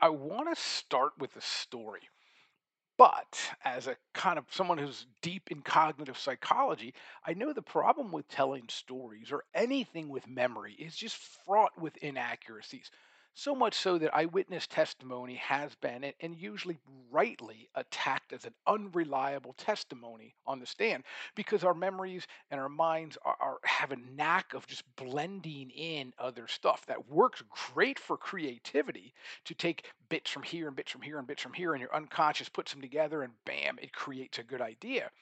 I want to start with a story. But as a kind of someone who's deep in cognitive psychology, I know the problem with telling stories or anything with memory is just fraught with inaccuracies. So much so that eyewitness testimony has been, and usually rightly, attacked as an unreliable testimony on the stand because our memories and our minds are, are have a knack of just blending in other stuff that works great for creativity to take bits from here and bits from here and bits from here, and your unconscious puts them together, and bam, it creates a good idea.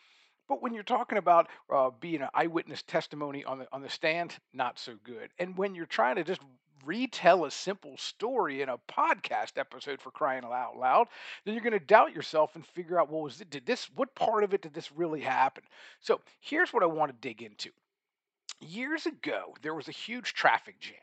But when you're talking about uh, being an eyewitness testimony on the on the stand, not so good. And when you're trying to just retell a simple story in a podcast episode for crying out loud, then you're going to doubt yourself and figure out, well, was it, did this? What part of it did this really happen? So here's what I want to dig into. Years ago, there was a huge traffic jam.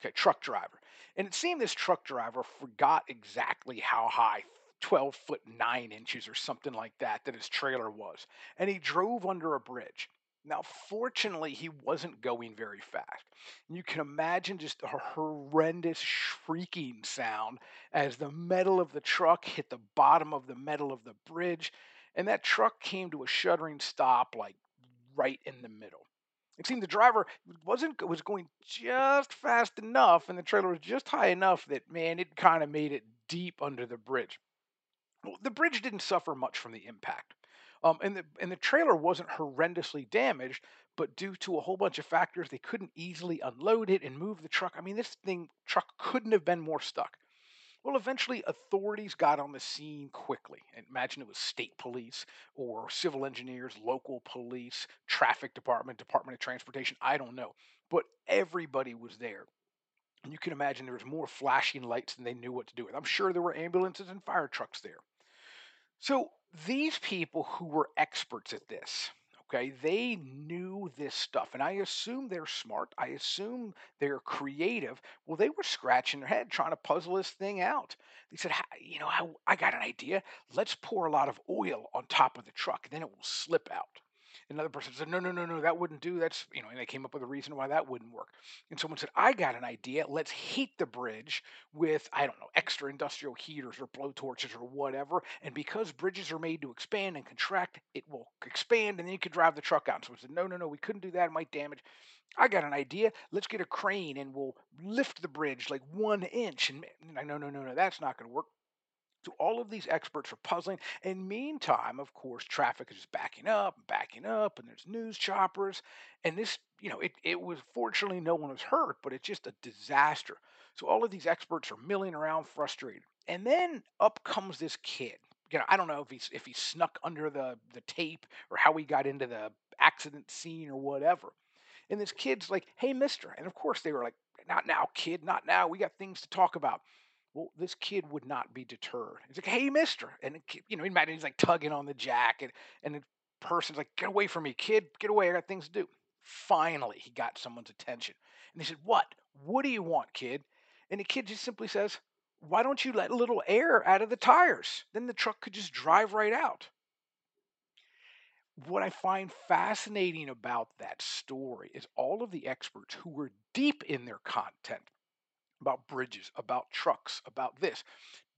Okay, truck driver. And it seemed this truck driver forgot exactly how high 12 foot 9 inches or something like that that his trailer was. And he drove under a bridge. Now, fortunately, he wasn't going very fast. You can imagine just a horrendous shrieking sound as the metal of the truck hit the bottom of the metal of the bridge, and that truck came to a shuddering stop, like right in the middle. It seemed the driver wasn't was going just fast enough, and the trailer was just high enough that man, it kind of made it deep under the bridge. Well, the bridge didn't suffer much from the impact. Um, and the and the trailer wasn't horrendously damaged, but due to a whole bunch of factors, they couldn't easily unload it and move the truck. I mean, this thing truck couldn't have been more stuck. Well, eventually, authorities got on the scene quickly. Imagine it was state police or civil engineers, local police, traffic department, Department of Transportation. I don't know, but everybody was there. And you can imagine there was more flashing lights than they knew what to do with. I'm sure there were ambulances and fire trucks there. So these people who were experts at this, okay, they knew this stuff. And I assume they're smart. I assume they're creative. Well, they were scratching their head trying to puzzle this thing out. They said, you know, I, I got an idea. Let's pour a lot of oil on top of the truck, and then it will slip out. Another person said, no, no, no, no, that wouldn't do. That's, you know, and they came up with a reason why that wouldn't work. And someone said, I got an idea. Let's heat the bridge with, I don't know, extra industrial heaters or blow torches or whatever. And because bridges are made to expand and contract, it will expand and then you can drive the truck out. And someone said, no, no, no, we couldn't do that. It might damage. I got an idea. Let's get a crane and we'll lift the bridge like one inch. And no, no, no, no, that's not going to work. So all of these experts are puzzling. And meantime, of course, traffic is just backing up and backing up, and there's news choppers. And this, you know, it, it was fortunately no one was hurt, but it's just a disaster. So all of these experts are milling around frustrated. And then up comes this kid. You know, I don't know if he's if he snuck under the the tape or how he got into the accident scene or whatever. And this kid's like, "Hey, Mister," and of course they were like, "Not now, kid, not now. We got things to talk about." Well, this kid would not be deterred. He's like, "Hey, Mister," and you know, imagine he's like tugging on the jacket, and the person's like, "Get away from me, kid! Get away! I got things to do." Finally, he got someone's attention, and he said, "What? What do you want, kid?" And the kid just simply says, "Why don't you let a little air out of the tires? Then the truck could just drive right out." What I find fascinating about that story is all of the experts who were deep in their content about bridges, about trucks, about this,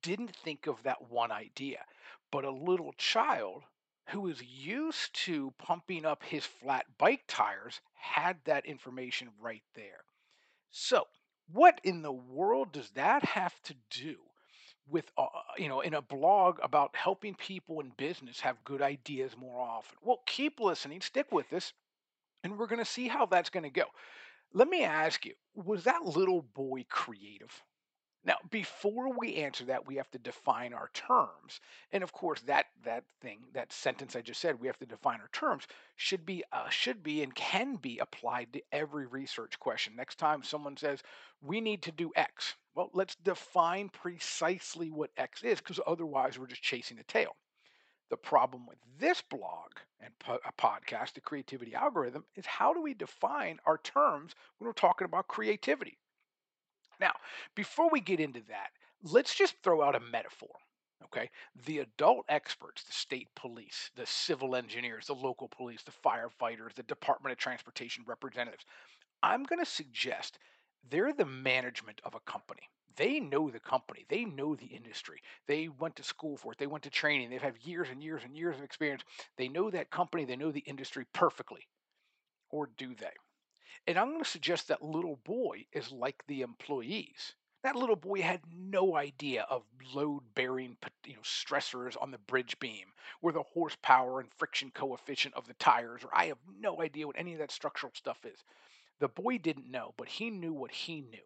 didn't think of that one idea. But a little child who was used to pumping up his flat bike tires had that information right there. So, what in the world does that have to do with, uh, uh, you know, in a blog about helping people in business have good ideas more often? Well, keep listening, stick with this, and we're going to see how that's going to go. Let me ask you, was that little boy creative? Now, before we answer that, we have to define our terms. And of course, that that thing, that sentence I just said, we have to define our terms, should be uh, should be and can be applied to every research question. Next time someone says we need to do X, well, let's define precisely what X is, because otherwise we're just chasing the tail. The problem with this blog and po- podcast, the creativity algorithm, is how do we define our terms when we're talking about creativity? Now, before we get into that, let's just throw out a metaphor. Okay. The adult experts, the state police, the civil engineers, the local police, the firefighters, the Department of Transportation representatives, I'm going to suggest they're the management of a company. They know the company, they know the industry. They went to school for it, they went to training, they've had years and years and years of experience. They know that company, they know the industry perfectly. Or do they? And I'm going to suggest that little boy is like the employees. That little boy had no idea of load bearing you know, stressors on the bridge beam, or the horsepower and friction coefficient of the tires, or I have no idea what any of that structural stuff is. The boy didn't know, but he knew what he knew.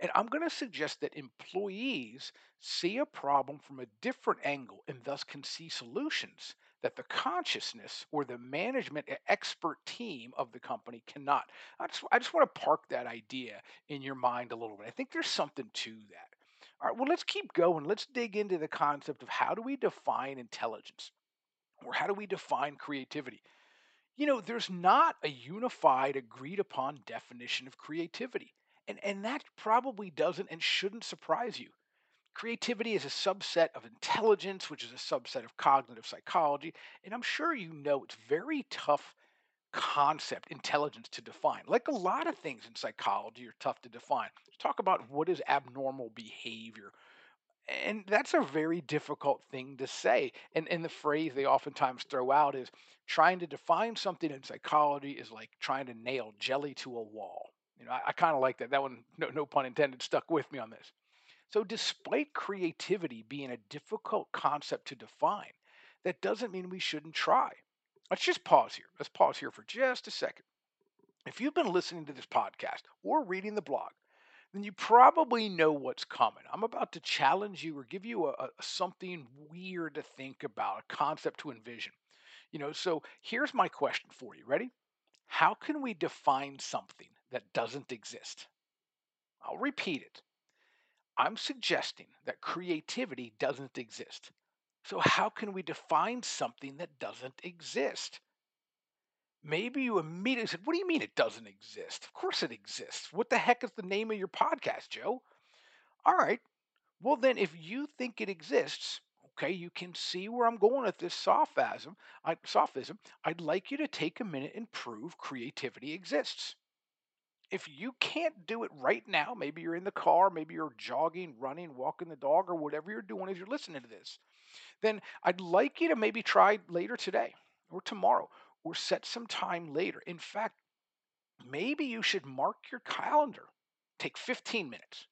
And I'm going to suggest that employees see a problem from a different angle and thus can see solutions that the consciousness or the management expert team of the company cannot. I just, I just want to park that idea in your mind a little bit. I think there's something to that. All right, well, let's keep going. Let's dig into the concept of how do we define intelligence or how do we define creativity? You know, there's not a unified, agreed upon definition of creativity. And, and that probably doesn't and shouldn't surprise you. Creativity is a subset of intelligence, which is a subset of cognitive psychology. And I'm sure you know it's very tough concept, intelligence to define. Like a lot of things in psychology are tough to define. Let's talk about what is abnormal behavior and that's a very difficult thing to say. And and the phrase they oftentimes throw out is trying to define something in psychology is like trying to nail jelly to a wall. You know, I, I kind of like that. That one, no, no pun intended, stuck with me on this. So, despite creativity being a difficult concept to define, that doesn't mean we shouldn't try. Let's just pause here. Let's pause here for just a second. If you've been listening to this podcast or reading the blog, then you probably know what's coming. I'm about to challenge you or give you a, a something weird to think about, a concept to envision. You know, so here's my question for you. Ready? How can we define something that doesn't exist? I'll repeat it. I'm suggesting that creativity doesn't exist. So, how can we define something that doesn't exist? Maybe you immediately said, What do you mean it doesn't exist? Of course it exists. What the heck is the name of your podcast, Joe? All right. Well, then, if you think it exists, okay, you can see where I'm going with this sophism. I, sophism. I'd like you to take a minute and prove creativity exists. If you can't do it right now, maybe you're in the car, maybe you're jogging, running, walking the dog, or whatever you're doing as you're listening to this, then I'd like you to maybe try later today or tomorrow or set some time later. In fact, maybe you should mark your calendar. Take 15 minutes,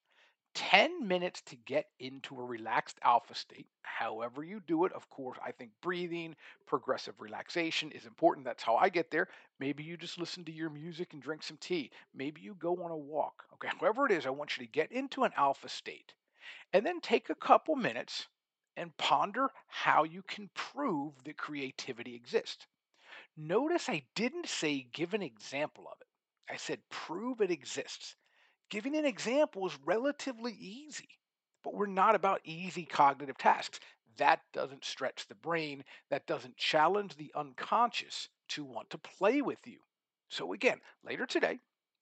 10 minutes to get into a relaxed alpha state. However, you do it, of course, I think breathing, progressive relaxation is important. That's how I get there. Maybe you just listen to your music and drink some tea. Maybe you go on a walk. Okay, however it is, I want you to get into an alpha state and then take a couple minutes and ponder how you can prove that creativity exists. Notice I didn't say give an example of it. I said prove it exists. Giving an example is relatively easy, but we're not about easy cognitive tasks. That doesn't stretch the brain, that doesn't challenge the unconscious to want to play with you. So, again, later today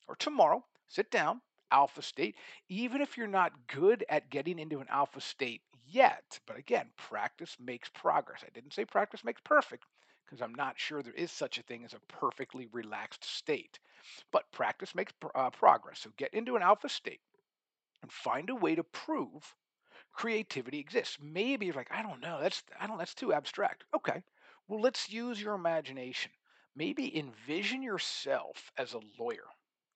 or tomorrow, sit down, alpha state, even if you're not good at getting into an alpha state yet. But again, practice makes progress. I didn't say practice makes perfect because I'm not sure there is such a thing as a perfectly relaxed state. But practice makes uh, progress. So get into an alpha state and find a way to prove creativity exists. Maybe you're like, I don't know, that's I don't that's too abstract. Okay. Well, let's use your imagination. Maybe envision yourself as a lawyer.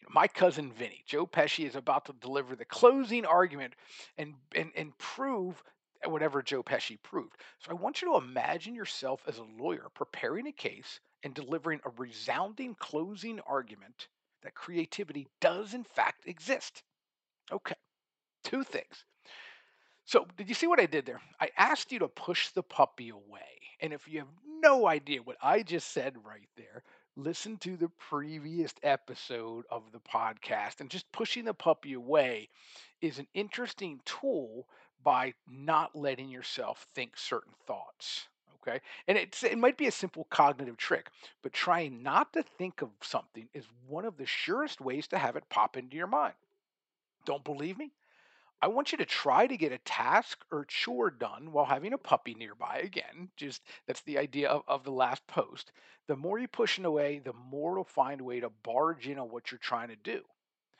My cousin Vinny, Joe Pesci, is about to deliver the closing argument and, and, and prove whatever Joe Pesci proved. So I want you to imagine yourself as a lawyer preparing a case and delivering a resounding closing argument that creativity does in fact exist. Okay, two things. So, did you see what I did there? I asked you to push the puppy away. And if you have no idea what I just said right there, listen to the previous episode of the podcast. And just pushing the puppy away is an interesting tool by not letting yourself think certain thoughts. Okay. And it's, it might be a simple cognitive trick, but trying not to think of something is one of the surest ways to have it pop into your mind. Don't believe me? I want you to try to get a task or chore done while having a puppy nearby. Again, just that's the idea of, of the last post. The more you push it away, the more it'll find a way to barge in on what you're trying to do.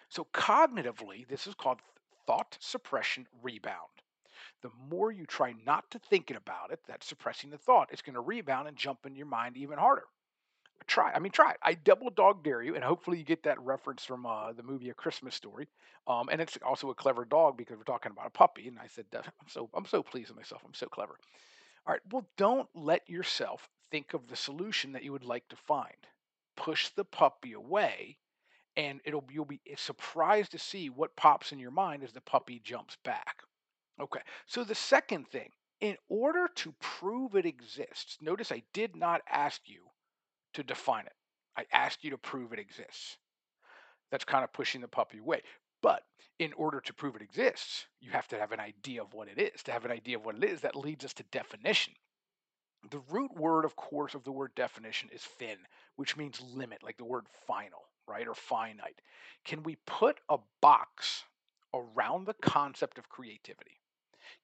So, cognitively, this is called thought suppression rebound. The more you try not to thinking about it, that's suppressing the thought, it's going to rebound and jump in your mind even harder. Try. I mean, try it. I double dog dare you, and hopefully you get that reference from uh, the movie A Christmas Story. Um, and it's also a clever dog because we're talking about a puppy. And I said, I'm so I'm so pleased with myself. I'm so clever. All right. Well, don't let yourself think of the solution that you would like to find. Push the puppy away, and it'll you'll be surprised to see what pops in your mind as the puppy jumps back. Okay. So the second thing, in order to prove it exists, notice I did not ask you to define it. I asked you to prove it exists. That's kind of pushing the puppy away. But in order to prove it exists, you have to have an idea of what it is. To have an idea of what it is, that leads us to definition. The root word, of course, of the word definition is fin, which means limit, like the word final, right? Or finite. Can we put a box around the concept of creativity?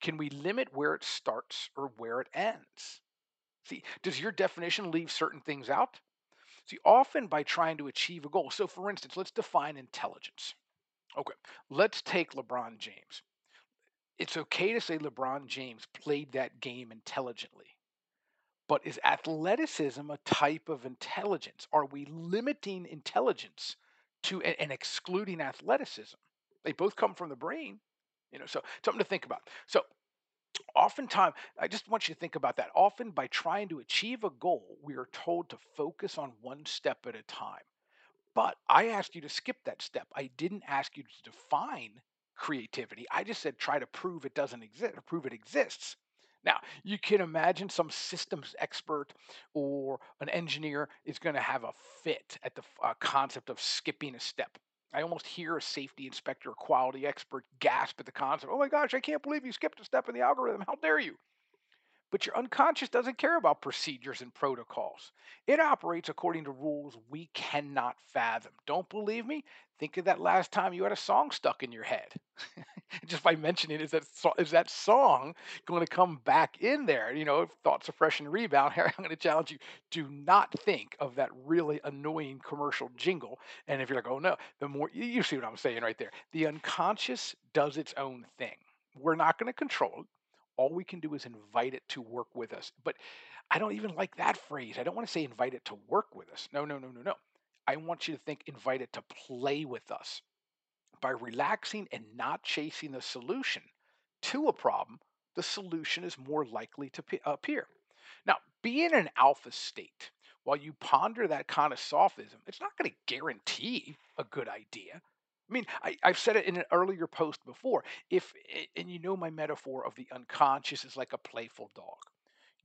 Can we limit where it starts or where it ends? See, does your definition leave certain things out? See, often by trying to achieve a goal. So, for instance, let's define intelligence. Okay, let's take LeBron James. It's okay to say LeBron James played that game intelligently. But is athleticism a type of intelligence? Are we limiting intelligence to and, excluding athleticism? They both come from the brain, you know. So something to think about. So oftentimes, I just want you to think about that. Often, by trying to achieve a goal, we are told to focus on one step at a time. But I asked you to skip that step. I didn't ask you to define creativity. I just said try to prove it doesn't exist or prove it exists. Now, you can imagine some systems expert or an engineer is going to have a fit at the uh, concept of skipping a step. I almost hear a safety inspector or quality expert gasp at the concept. Oh my gosh, I can't believe you skipped a step in the algorithm. How dare you? But your unconscious doesn't care about procedures and protocols. It operates according to rules we cannot fathom. Don't believe me? Think of that last time you had a song stuck in your head. Just by mentioning, is that is that song going to come back in there? You know, thoughts thought suppression rebound. Here, I'm going to challenge you: do not think of that really annoying commercial jingle. And if you're like, oh no, the more you see what I'm saying right there. The unconscious does its own thing. We're not going to control it. All we can do is invite it to work with us. But I don't even like that phrase. I don't want to say invite it to work with us. No, no, no, no, no. I want you to think invite it to play with us. By relaxing and not chasing the solution to a problem, the solution is more likely to appear. Now, be in an alpha state while you ponder that kind of sophism. It's not going to guarantee a good idea. I mean, I, I've said it in an earlier post before. If and you know my metaphor of the unconscious is like a playful dog.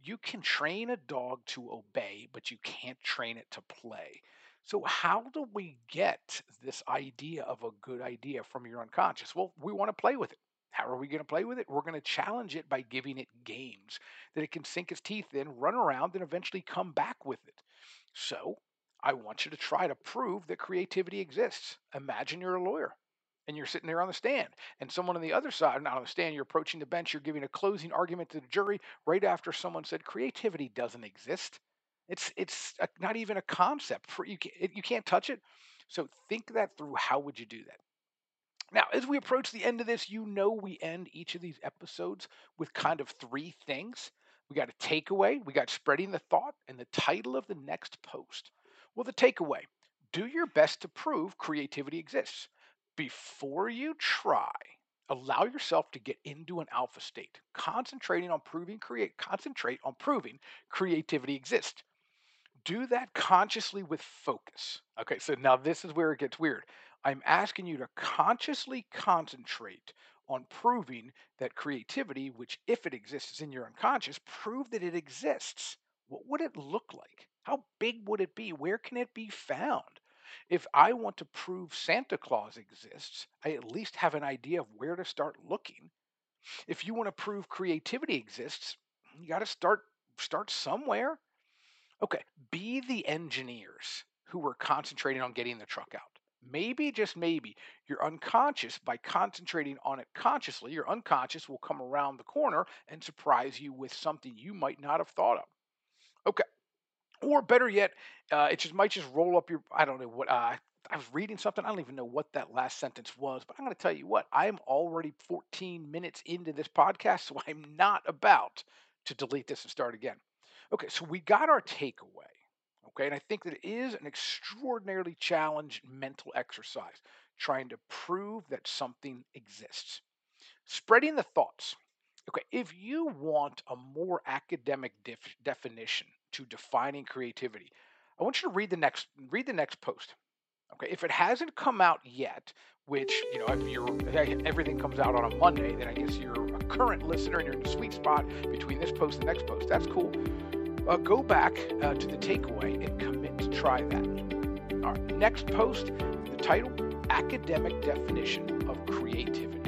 You can train a dog to obey, but you can't train it to play. So, how do we get this idea of a good idea from your unconscious? Well, we want to play with it. How are we going to play with it? We're going to challenge it by giving it games that it can sink its teeth in, run around, and eventually come back with it. So, I want you to try to prove that creativity exists. Imagine you're a lawyer and you're sitting there on the stand, and someone on the other side, not on the stand, you're approaching the bench, you're giving a closing argument to the jury right after someone said creativity doesn't exist. It's it's a, not even a concept for you. Can't, you can't touch it. So think that through. How would you do that? Now, as we approach the end of this, you know we end each of these episodes with kind of three things. We got a takeaway, we got spreading the thought, and the title of the next post. Well, the takeaway do your best to prove creativity exists. Before you try, allow yourself to get into an alpha state, concentrating on proving create concentrate on proving creativity exists. Do that consciously with focus. Okay, so now this is where it gets weird. I'm asking you to consciously concentrate on proving that creativity, which if it exists is in your unconscious, prove that it exists. What would it look like? How big would it be? Where can it be found? If I want to prove Santa Claus exists, I at least have an idea of where to start looking. If you want to prove creativity exists, you got to start start somewhere. Okay, be the engineers who were concentrating on getting the truck out. Maybe, just maybe, your unconscious, by concentrating on it consciously, your unconscious will come around the corner and surprise you with something you might not have thought of. Okay, or better yet, uh, it just might just roll up your. I don't know what. Uh, I was reading something. I don't even know what that last sentence was, but I'm going to tell you what. I'm already 14 minutes into this podcast, so I'm not about to delete this and start again. Okay, so we got our takeaway. Okay, and I think that it is an extraordinarily challenged mental exercise trying to prove that something exists. Spreading the thoughts. Okay, if you want a more academic def- definition to defining creativity, I want you to read the next read the next post. Okay, if it hasn't come out yet, which you know, if you're everything comes out on a Monday, then I guess you're a current listener and you're in the sweet spot between this post and the next post. That's cool. Uh, go back uh, to the takeaway and commit to try that. All right, next post, the title: Academic Definition of Creativity.